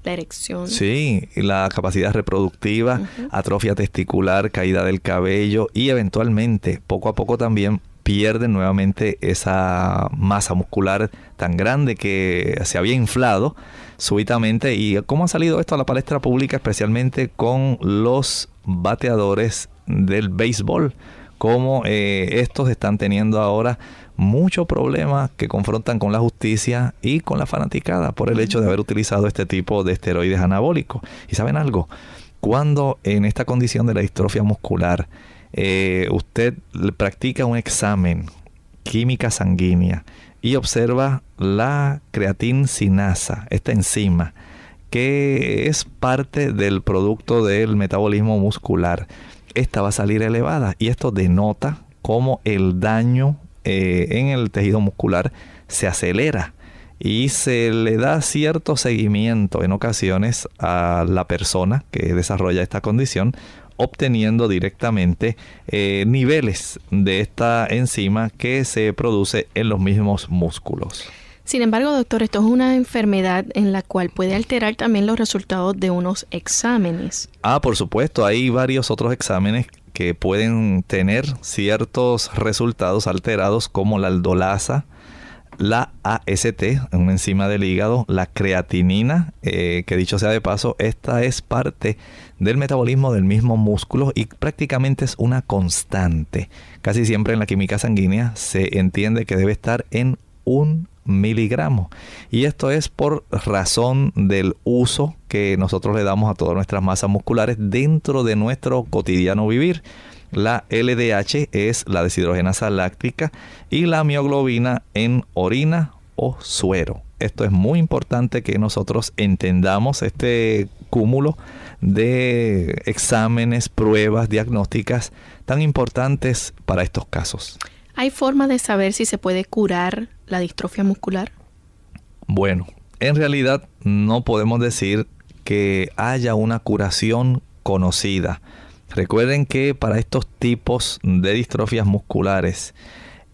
la erección. Sí, y la capacidad reproductiva, atrofia testicular, caída del cabello y eventualmente, poco a poco también pierden nuevamente esa masa muscular tan grande que se había inflado súbitamente. ¿Y cómo ha salido esto a la palestra pública, especialmente con los bateadores del béisbol? Cómo eh, estos están teniendo ahora muchos problemas que confrontan con la justicia y con la fanaticada por el hecho de haber utilizado este tipo de esteroides anabólicos. ¿Y saben algo? Cuando en esta condición de la distrofia muscular, eh, usted practica un examen química sanguínea y observa la creatinsinasa, esta enzima, que es parte del producto del metabolismo muscular. Esta va a salir elevada y esto denota cómo el daño eh, en el tejido muscular se acelera y se le da cierto seguimiento en ocasiones a la persona que desarrolla esta condición obteniendo directamente eh, niveles de esta enzima que se produce en los mismos músculos. Sin embargo, doctor, esto es una enfermedad en la cual puede alterar también los resultados de unos exámenes. Ah, por supuesto, hay varios otros exámenes que pueden tener ciertos resultados alterados como la aldolasa, la AST, una enzima del hígado, la creatinina, eh, que dicho sea de paso, esta es parte del metabolismo del mismo músculo y prácticamente es una constante. Casi siempre en la química sanguínea se entiende que debe estar en un miligramo. Y esto es por razón del uso que nosotros le damos a todas nuestras masas musculares dentro de nuestro cotidiano vivir. La LDH es la deshidrogenasa láctica y la mioglobina en orina o suero. Esto es muy importante que nosotros entendamos este cúmulo de exámenes, pruebas diagnósticas tan importantes para estos casos. ¿Hay forma de saber si se puede curar la distrofia muscular? Bueno, en realidad no podemos decir que haya una curación conocida. Recuerden que para estos tipos de distrofias musculares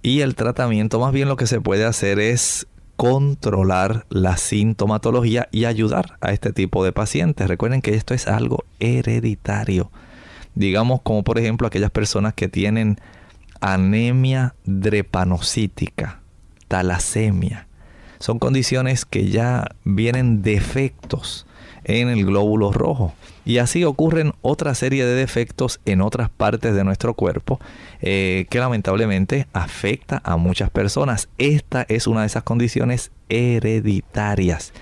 y el tratamiento, más bien lo que se puede hacer es controlar la sintomatología y ayudar a este tipo de pacientes. Recuerden que esto es algo hereditario. Digamos como por ejemplo aquellas personas que tienen anemia drepanocítica, talasemia. Son condiciones que ya vienen defectos en el glóbulo rojo. Y así ocurren otra serie de defectos en otras partes de nuestro cuerpo eh, que lamentablemente afecta a muchas personas. Esta es una de esas condiciones hereditarias.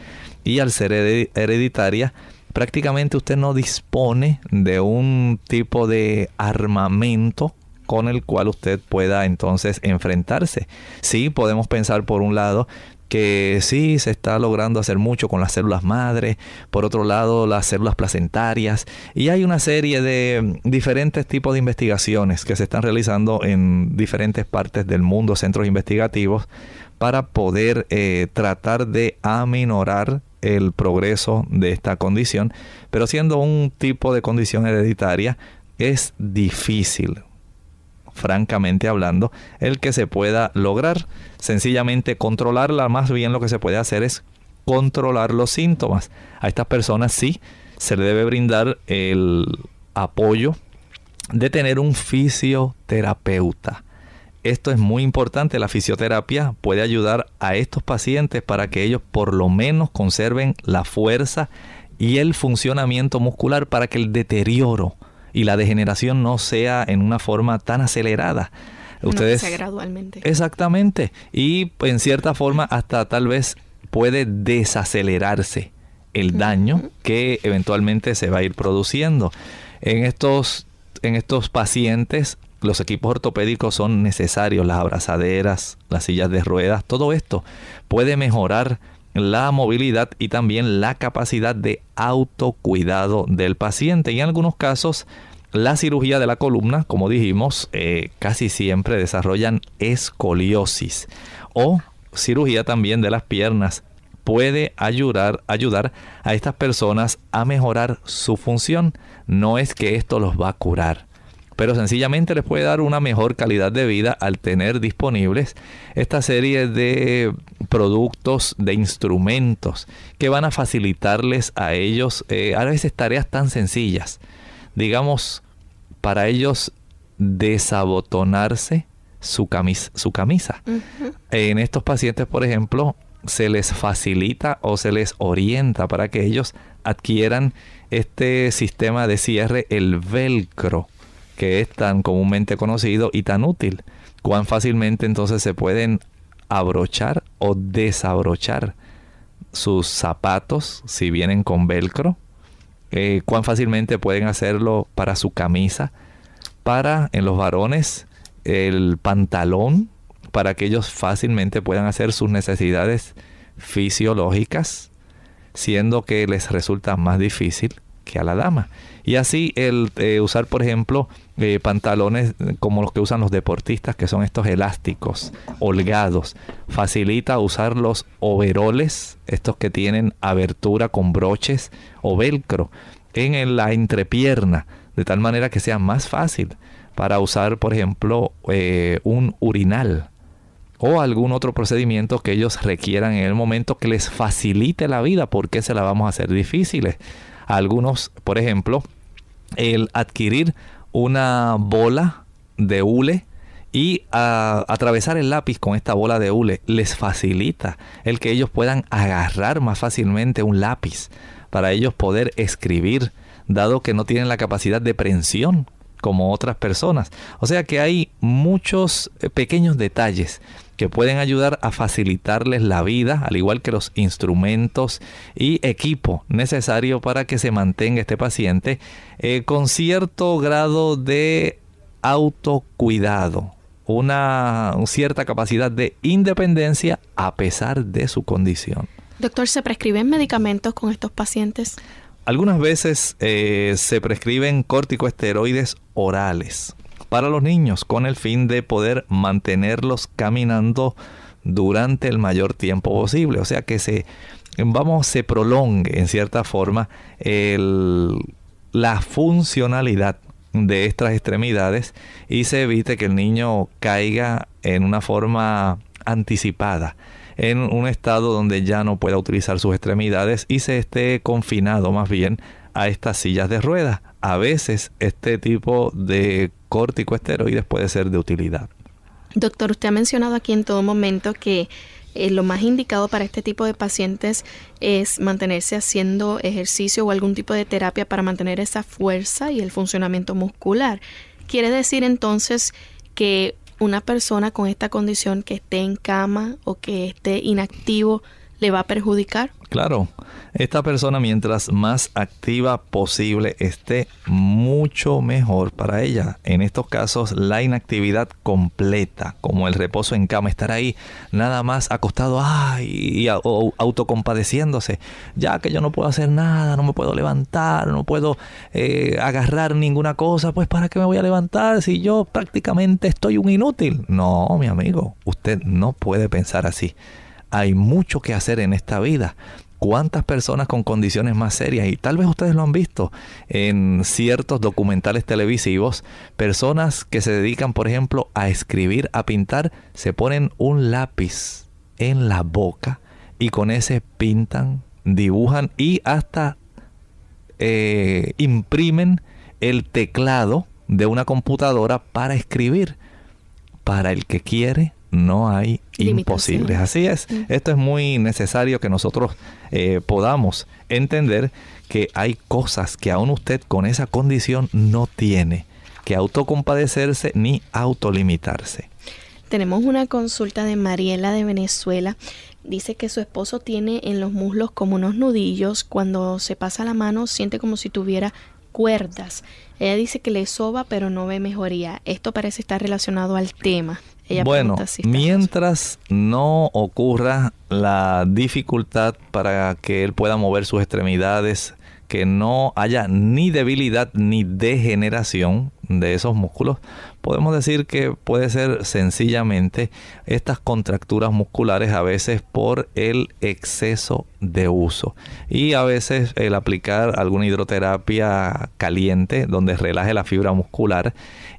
Y al ser hereditaria, prácticamente usted no dispone de un tipo de armamento con el cual usted pueda entonces enfrentarse. Sí, podemos pensar por un lado que sí se está logrando hacer mucho con las células madre, por otro lado las células placentarias, y hay una serie de diferentes tipos de investigaciones que se están realizando en diferentes partes del mundo, centros investigativos, para poder eh, tratar de aminorar el progreso de esta condición, pero siendo un tipo de condición hereditaria, es difícil francamente hablando, el que se pueda lograr. Sencillamente controlarla, más bien lo que se puede hacer es controlar los síntomas. A estas personas sí se le debe brindar el apoyo de tener un fisioterapeuta. Esto es muy importante, la fisioterapia puede ayudar a estos pacientes para que ellos por lo menos conserven la fuerza y el funcionamiento muscular para que el deterioro y la degeneración no sea en una forma tan acelerada. Ustedes, no, gradualmente. Exactamente. Y en cierta forma hasta tal vez puede desacelerarse el daño que eventualmente se va a ir produciendo. En estos, en estos pacientes los equipos ortopédicos son necesarios, las abrazaderas, las sillas de ruedas, todo esto puede mejorar la movilidad y también la capacidad de autocuidado del paciente. Y en algunos casos, la cirugía de la columna, como dijimos, eh, casi siempre desarrollan escoliosis o cirugía también de las piernas puede ayudar, ayudar a estas personas a mejorar su función. No es que esto los va a curar, pero sencillamente les puede dar una mejor calidad de vida al tener disponibles esta serie de productos, de instrumentos que van a facilitarles a ellos eh, a veces tareas tan sencillas. Digamos, para ellos desabotonarse su, su camisa. En estos pacientes, por ejemplo, se les facilita o se les orienta para que ellos adquieran este sistema de cierre, el velcro que es tan comúnmente conocido y tan útil. Cuán fácilmente entonces se pueden abrochar o desabrochar sus zapatos si vienen con velcro. Eh, cuán fácilmente pueden hacerlo para su camisa. Para en los varones el pantalón para que ellos fácilmente puedan hacer sus necesidades fisiológicas, siendo que les resulta más difícil que a la dama. Y así el eh, usar, por ejemplo, pantalones como los que usan los deportistas, que son estos elásticos, holgados, facilita usar los overoles, estos que tienen abertura con broches o velcro, en la entrepierna, de tal manera que sea más fácil para usar, por ejemplo, eh, un urinal o algún otro procedimiento que ellos requieran en el momento que les facilite la vida, porque se la vamos a hacer difíciles. Algunos, por ejemplo, el adquirir una bola de hule y a, atravesar el lápiz con esta bola de hule les facilita el que ellos puedan agarrar más fácilmente un lápiz para ellos poder escribir, dado que no tienen la capacidad de prensión como otras personas. O sea que hay muchos eh, pequeños detalles que pueden ayudar a facilitarles la vida, al igual que los instrumentos y equipo necesario para que se mantenga este paciente eh, con cierto grado de autocuidado, una cierta capacidad de independencia a pesar de su condición. Doctor, ¿se prescriben medicamentos con estos pacientes? Algunas veces eh, se prescriben corticoesteroides orales para los niños con el fin de poder mantenerlos caminando durante el mayor tiempo posible. O sea que se, vamos, se prolongue en cierta forma la funcionalidad de estas extremidades y se evite que el niño caiga en una forma anticipada en un estado donde ya no pueda utilizar sus extremidades y se esté confinado más bien a estas sillas de ruedas. A veces este tipo de corticoesteroides puede ser de utilidad. Doctor, usted ha mencionado aquí en todo momento que eh, lo más indicado para este tipo de pacientes es mantenerse haciendo ejercicio o algún tipo de terapia para mantener esa fuerza y el funcionamiento muscular. Quiere decir entonces que una persona con esta condición que esté en cama o que esté inactivo le va a perjudicar? Claro, esta persona mientras más activa posible esté, mucho mejor para ella. En estos casos, la inactividad completa, como el reposo en cama, estar ahí nada más acostado ay, y autocompadeciéndose, ya que yo no puedo hacer nada, no me puedo levantar, no puedo eh, agarrar ninguna cosa, pues ¿para qué me voy a levantar si yo prácticamente estoy un inútil? No, mi amigo, usted no puede pensar así hay mucho que hacer en esta vida. ¿Cuántas personas con condiciones más serias? Y tal vez ustedes lo han visto en ciertos documentales televisivos. Personas que se dedican, por ejemplo, a escribir, a pintar, se ponen un lápiz en la boca y con ese pintan, dibujan y hasta eh, imprimen el teclado de una computadora para escribir. Para el que quiere, no hay imposibles. Así es, esto es muy necesario que nosotros eh, podamos entender que hay cosas que aún usted con esa condición no tiene que autocompadecerse ni autolimitarse. Tenemos una consulta de Mariela de Venezuela. Dice que su esposo tiene en los muslos como unos nudillos. Cuando se pasa la mano siente como si tuviera cuerdas. Ella dice que le soba pero no ve mejoría. Esto parece estar relacionado al tema bueno, mientras no ocurra la dificultad para que él pueda mover sus extremidades, que no haya ni debilidad ni degeneración de esos músculos, podemos decir que puede ser sencillamente estas contracturas musculares a veces por el exceso de uso. Y a veces el aplicar alguna hidroterapia caliente donde relaje la fibra muscular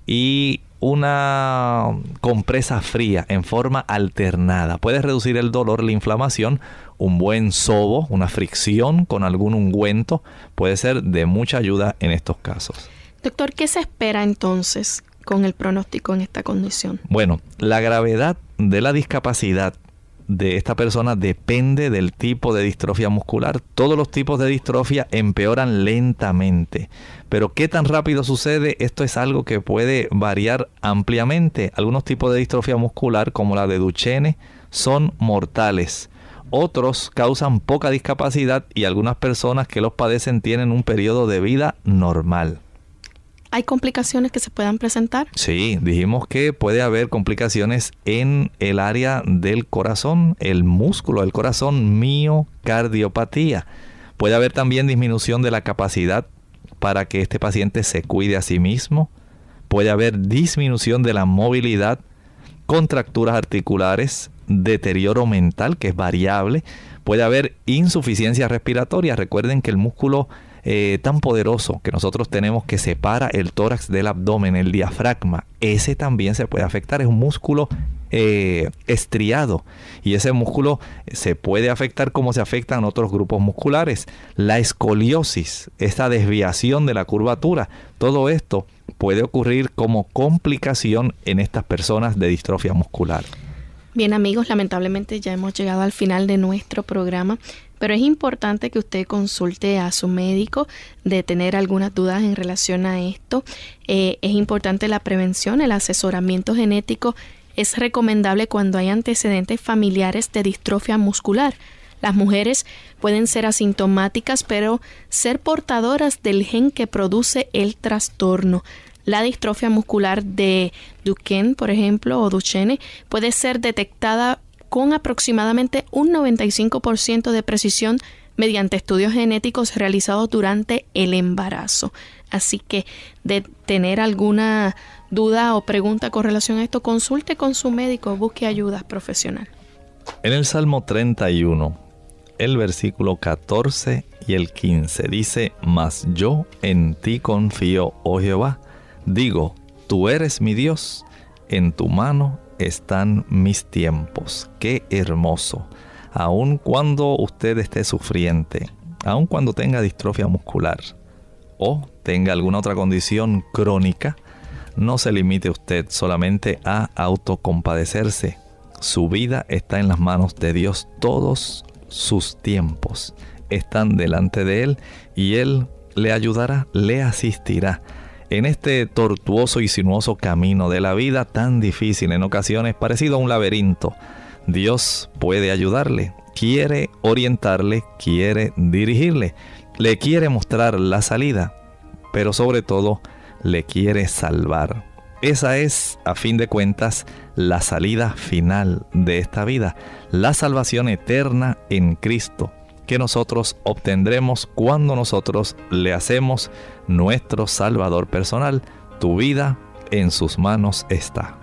y una compresa fría en forma alternada. Puede reducir el dolor, la inflamación. Un buen sobo, una fricción con algún ungüento puede ser de mucha ayuda en estos casos. Doctor, ¿qué se espera entonces con el pronóstico en esta condición? Bueno, la gravedad de la discapacidad de esta persona depende del tipo de distrofia muscular. Todos los tipos de distrofia empeoran lentamente. Pero qué tan rápido sucede, esto es algo que puede variar ampliamente. Algunos tipos de distrofia muscular, como la de Duchenne, son mortales. Otros causan poca discapacidad y algunas personas que los padecen tienen un periodo de vida normal. ¿Hay complicaciones que se puedan presentar? Sí, dijimos que puede haber complicaciones en el área del corazón, el músculo del corazón, miocardiopatía. Puede haber también disminución de la capacidad para que este paciente se cuide a sí mismo. Puede haber disminución de la movilidad, contracturas articulares, deterioro mental que es variable. Puede haber insuficiencia respiratoria. Recuerden que el músculo eh, tan poderoso que nosotros tenemos que separa el tórax del abdomen, el diafragma, ese también se puede afectar. Es un músculo eh, estriado y ese músculo se puede afectar como se afectan otros grupos musculares. La escoliosis, esta desviación de la curvatura, todo esto puede ocurrir como complicación en estas personas de distrofia muscular. Bien amigos, lamentablemente ya hemos llegado al final de nuestro programa, pero es importante que usted consulte a su médico de tener algunas dudas en relación a esto. Eh, es importante la prevención, el asesoramiento genético es recomendable cuando hay antecedentes familiares de distrofia muscular. Las mujeres pueden ser asintomáticas, pero ser portadoras del gen que produce el trastorno. La distrofia muscular de Duchenne, por ejemplo, o Duchenne, puede ser detectada con aproximadamente un 95% de precisión mediante estudios genéticos realizados durante el embarazo. Así que de tener alguna duda o pregunta con relación a esto, consulte con su médico, busque ayuda profesional. En el Salmo 31, el versículo 14 y el 15 dice, Mas yo en ti confío, oh Jehová Digo, tú eres mi Dios, en tu mano están mis tiempos. Qué hermoso. Aun cuando usted esté sufriente, aun cuando tenga distrofia muscular o tenga alguna otra condición crónica, no se limite usted solamente a autocompadecerse. Su vida está en las manos de Dios. Todos sus tiempos están delante de Él y Él le ayudará, le asistirá en este tortuoso y sinuoso camino de la vida tan difícil en ocasiones parecido a un laberinto. Dios puede ayudarle, quiere orientarle, quiere dirigirle, le quiere mostrar la salida, pero sobre todo le quiere salvar. Esa es, a fin de cuentas, la salida final de esta vida, la salvación eterna en Cristo que nosotros obtendremos cuando nosotros le hacemos nuestro Salvador personal. Tu vida en sus manos está.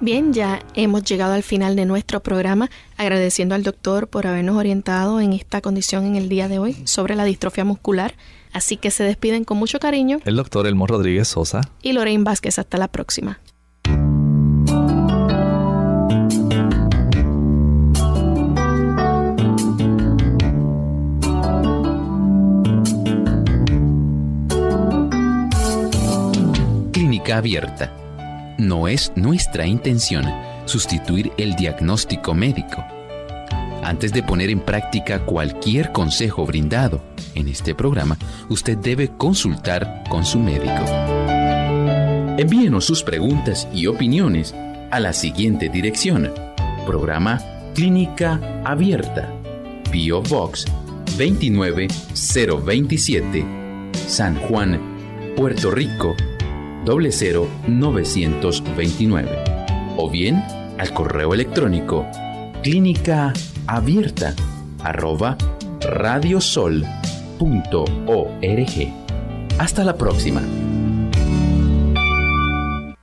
Bien, ya hemos llegado al final de nuestro programa, agradeciendo al doctor por habernos orientado en esta condición en el día de hoy sobre la distrofia muscular. Así que se despiden con mucho cariño. El doctor Elmo Rodríguez Sosa. Y Lorraine Vázquez. Hasta la próxima. Abierta. No es nuestra intención sustituir el diagnóstico médico. Antes de poner en práctica cualquier consejo brindado en este programa, usted debe consultar con su médico. Envíenos sus preguntas y opiniones a la siguiente dirección. Programa Clínica Abierta. Bio Box 29027. San Juan, Puerto Rico 00929 o bien al correo electrónico clínica abierta arroba radiosol.org. Hasta la próxima.